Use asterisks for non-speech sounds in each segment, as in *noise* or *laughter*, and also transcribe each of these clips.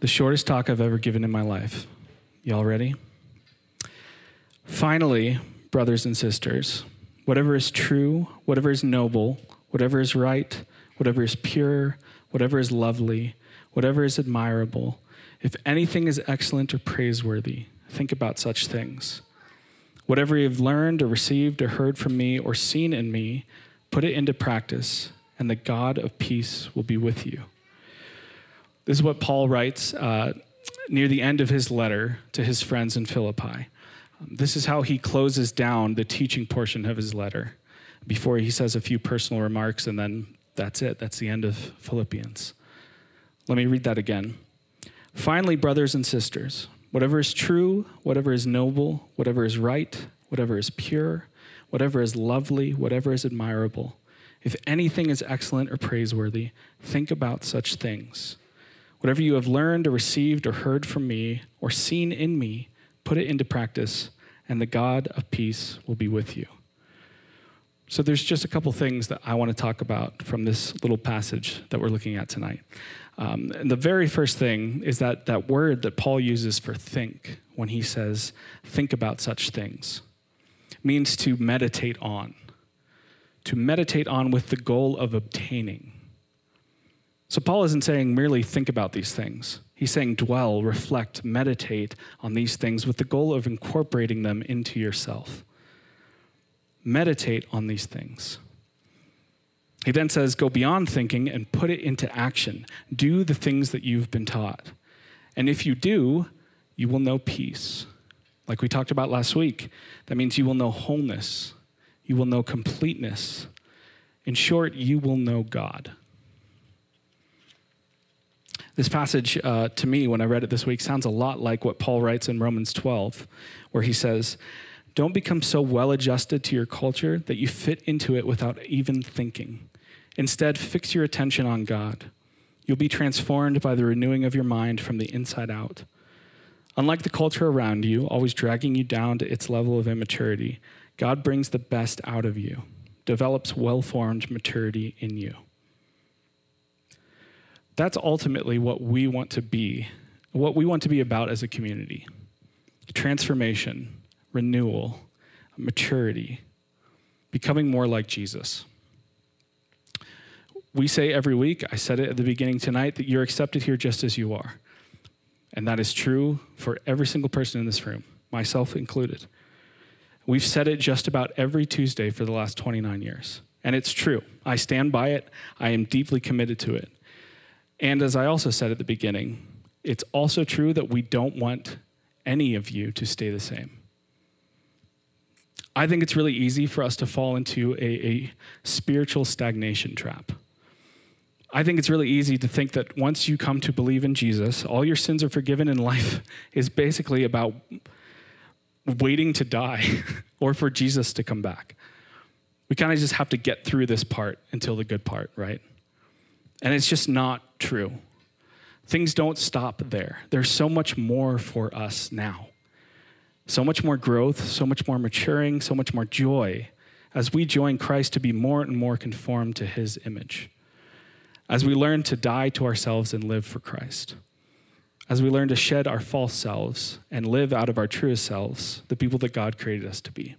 the shortest talk I've ever given in my life. Y'all ready? Finally, brothers and sisters, whatever is true, whatever is noble, whatever is right, whatever is pure, whatever is lovely, whatever is admirable, if anything is excellent or praiseworthy, think about such things. Whatever you have learned or received or heard from me or seen in me, put it into practice, and the God of peace will be with you. This is what Paul writes uh, near the end of his letter to his friends in Philippi. This is how he closes down the teaching portion of his letter before he says a few personal remarks, and then that's it. That's the end of Philippians. Let me read that again. Finally, brothers and sisters, whatever is true, whatever is noble, whatever is right, whatever is pure, whatever is lovely, whatever is admirable, if anything is excellent or praiseworthy, think about such things. Whatever you have learned or received or heard from me or seen in me, put it into practice, and the God of peace will be with you. So, there's just a couple things that I want to talk about from this little passage that we're looking at tonight. Um, and the very first thing is that that word that Paul uses for think when he says, think about such things, means to meditate on, to meditate on with the goal of obtaining. So, Paul isn't saying merely think about these things. He's saying dwell, reflect, meditate on these things with the goal of incorporating them into yourself. Meditate on these things. He then says, go beyond thinking and put it into action. Do the things that you've been taught. And if you do, you will know peace. Like we talked about last week, that means you will know wholeness, you will know completeness. In short, you will know God. This passage, uh, to me, when I read it this week, sounds a lot like what Paul writes in Romans 12, where he says, Don't become so well adjusted to your culture that you fit into it without even thinking. Instead, fix your attention on God. You'll be transformed by the renewing of your mind from the inside out. Unlike the culture around you, always dragging you down to its level of immaturity, God brings the best out of you, develops well formed maturity in you. That's ultimately what we want to be, what we want to be about as a community transformation, renewal, maturity, becoming more like Jesus. We say every week, I said it at the beginning tonight, that you're accepted here just as you are. And that is true for every single person in this room, myself included. We've said it just about every Tuesday for the last 29 years. And it's true. I stand by it. I am deeply committed to it. And as I also said at the beginning, it's also true that we don't want any of you to stay the same. I think it's really easy for us to fall into a, a, spiritual stagnation trap. I think it's really easy to think that once you come to believe in Jesus, all your sins are forgiven and life *laughs* is basically about waiting to die *laughs* or for Jesus to come back. We kind of just have to get through this part until the good part, right? And it's just not true. Things don't stop there. There's so much more for us now. So much more growth, so much more maturing, so much more joy as we join Christ to be more and more conformed to his image. As we learn to die to ourselves and live for Christ. As we learn to shed our false selves and live out of our truest selves, the people that God created us to be.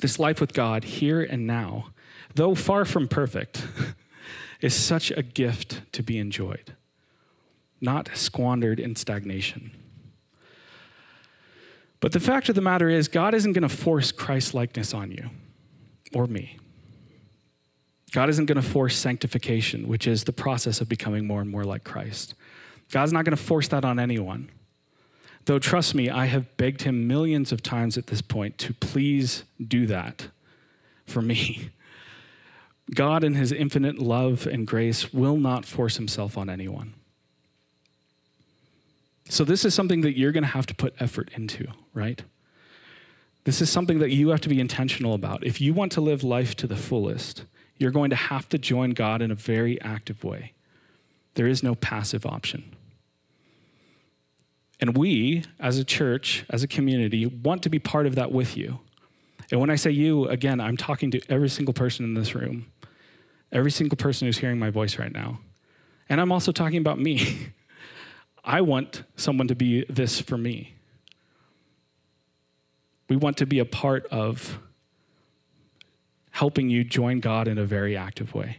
This life with God, here and now, though far from perfect, *laughs* is such a gift to be enjoyed, not squandered in stagnation. But the fact of the matter is, God isn't going to force Christ likeness on you or me. God isn't going to force sanctification, which is the process of becoming more and more like Christ. God's not going to force that on anyone. Though, trust me, I have begged him millions of times at this point to please do that for me. *laughs* God, in his infinite love and grace, will not force himself on anyone. So, this is something that you're going to have to put effort into, right? This is something that you have to be intentional about. If you want to live life to the fullest, you're going to have to join God in a very active way. There is no passive option. And we, as a church, as a community, want to be part of that with you. And when I say you, again, I'm talking to every single person in this room every single person who's hearing my voice right now. And I'm also talking about me. *laughs* I want someone to be this for me. We want to be a part of helping you join God in a very active way.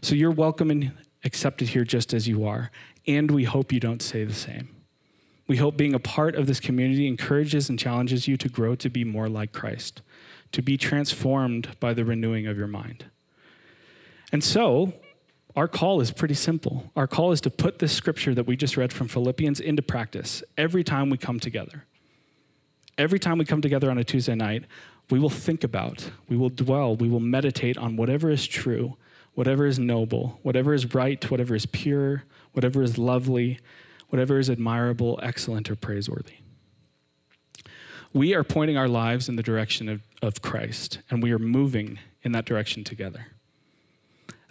So you're welcome and accepted here just as you are, and we hope you don't say the same. We hope being a part of this community encourages and challenges you to grow to be more like Christ, to be transformed by the renewing of your mind. And so, our call is pretty simple. Our call is to put this scripture that we just read from Philippians into practice every time we come together. Every time we come together on a Tuesday night, we will think about, we will dwell, we will meditate on whatever is true, whatever is noble, whatever is right, whatever is pure, whatever is lovely, whatever is admirable, excellent, or praiseworthy. We are pointing our lives in the direction of, of Christ, and we are moving in that direction together.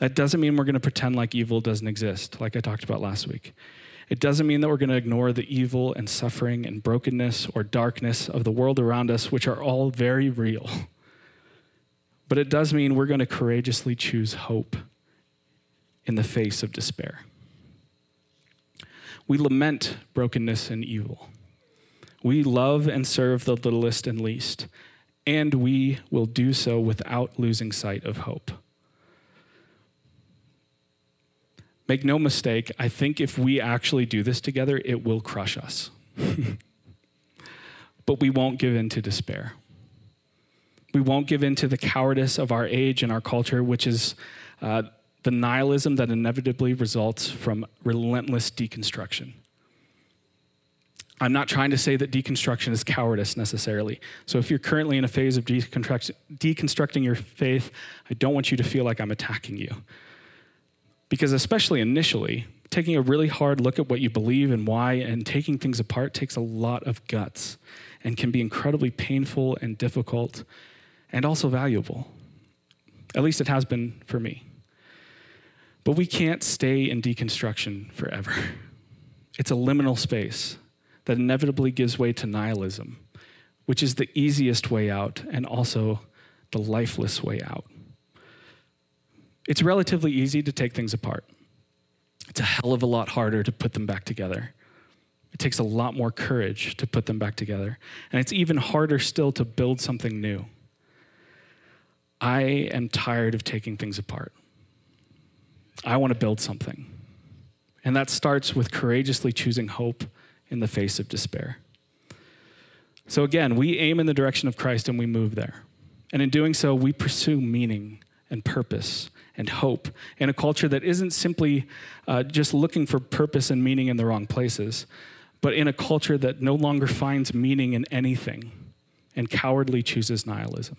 That doesn't mean we're going to pretend like evil doesn't exist, like I talked about last week. It doesn't mean that we're going to ignore the evil and suffering and brokenness or darkness of the world around us, which are all very real. *laughs* But it does mean we're going to courageously choose hope in the face of despair. We lament brokenness and evil. We love and serve the littlest and least, and we will do so without losing sight of hope. Make no mistake, I think if we actually do this together, it will crush us. *laughs* but we won't give in to despair. We won't give in to the cowardice of our age and our culture, which is uh, the nihilism that inevitably results from relentless deconstruction. I'm not trying to say that deconstruction is cowardice necessarily. So if you're currently in a phase of deconstructing your faith, I don't want you to feel like I'm attacking you. Because, especially initially, taking a really hard look at what you believe and why and taking things apart takes a lot of guts and can be incredibly painful and difficult and also valuable. At least it has been for me. But we can't stay in deconstruction forever. *laughs* It's a liminal space that inevitably gives way to nihilism, which is the easiest way out and also the lifeless way out. It's relatively easy to take things apart. It's a hell of a lot harder to put them back together. It takes a lot more courage to put them back together. And it's even harder still to build something new. I am tired of taking things apart. I want to build something. And that starts with courageously choosing hope in the face of despair. So again, we aim in the direction of Christ and we move there. And in doing so, we pursue meaning and purpose and hope in a culture that isn't simply uh, just looking for purpose and meaning in the wrong places, but in a culture that no longer finds meaning in anything and cowardly chooses nihilism.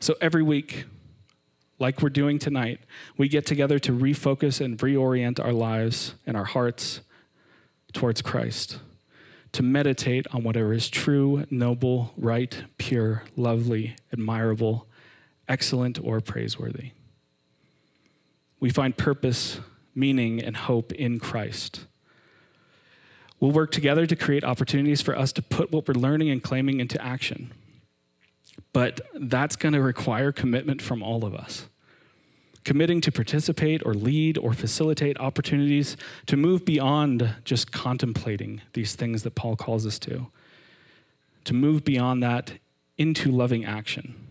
So every week, like we're doing tonight, we get together to refocus and reorient our lives and our hearts towards Christ, to meditate on whatever is true, noble, right, pure, lovely, admirable, excellent, or praiseworthy. We find purpose, meaning, and hope in Christ. We'll work together to create opportunities for us to put what we're learning and claiming into action. But that's going to require commitment from all of us. Committing to participate or lead or facilitate opportunities to move beyond just contemplating these things that Paul calls us to, to move beyond that into loving action.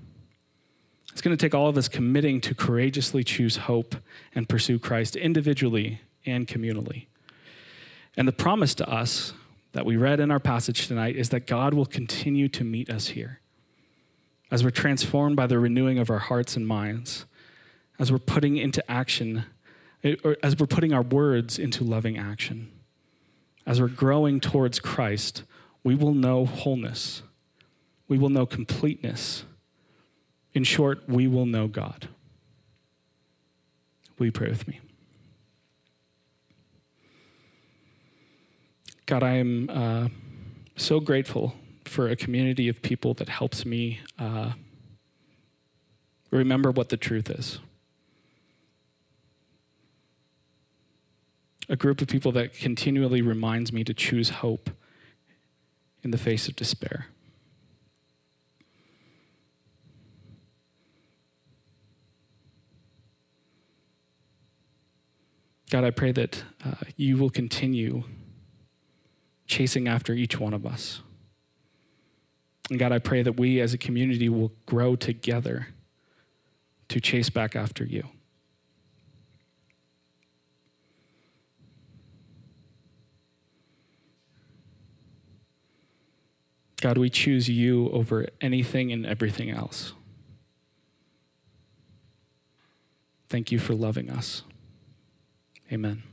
It's going to take all of us committing to courageously choose hope and pursue Christ individually and communally. And the promise to us that we read in our passage tonight is that God will continue to meet us here as we're transformed by the renewing of our hearts and minds, as we're putting into action, eh, or as we're putting our words into loving action. As we're growing towards Christ, we will know wholeness, we will know completeness in short, we will know God. Will you pray with me? God, I am uh, so grateful for a community of people that helps me uh, remember what the truth is. A group of people that continually reminds me to choose hope in the face of despair. God, I pray that uh, you will continue chasing after each one of us. And God, I pray that we as a community will grow together to chase back after you. God, we choose you over anything and everything else. Thank you for loving us. Amen.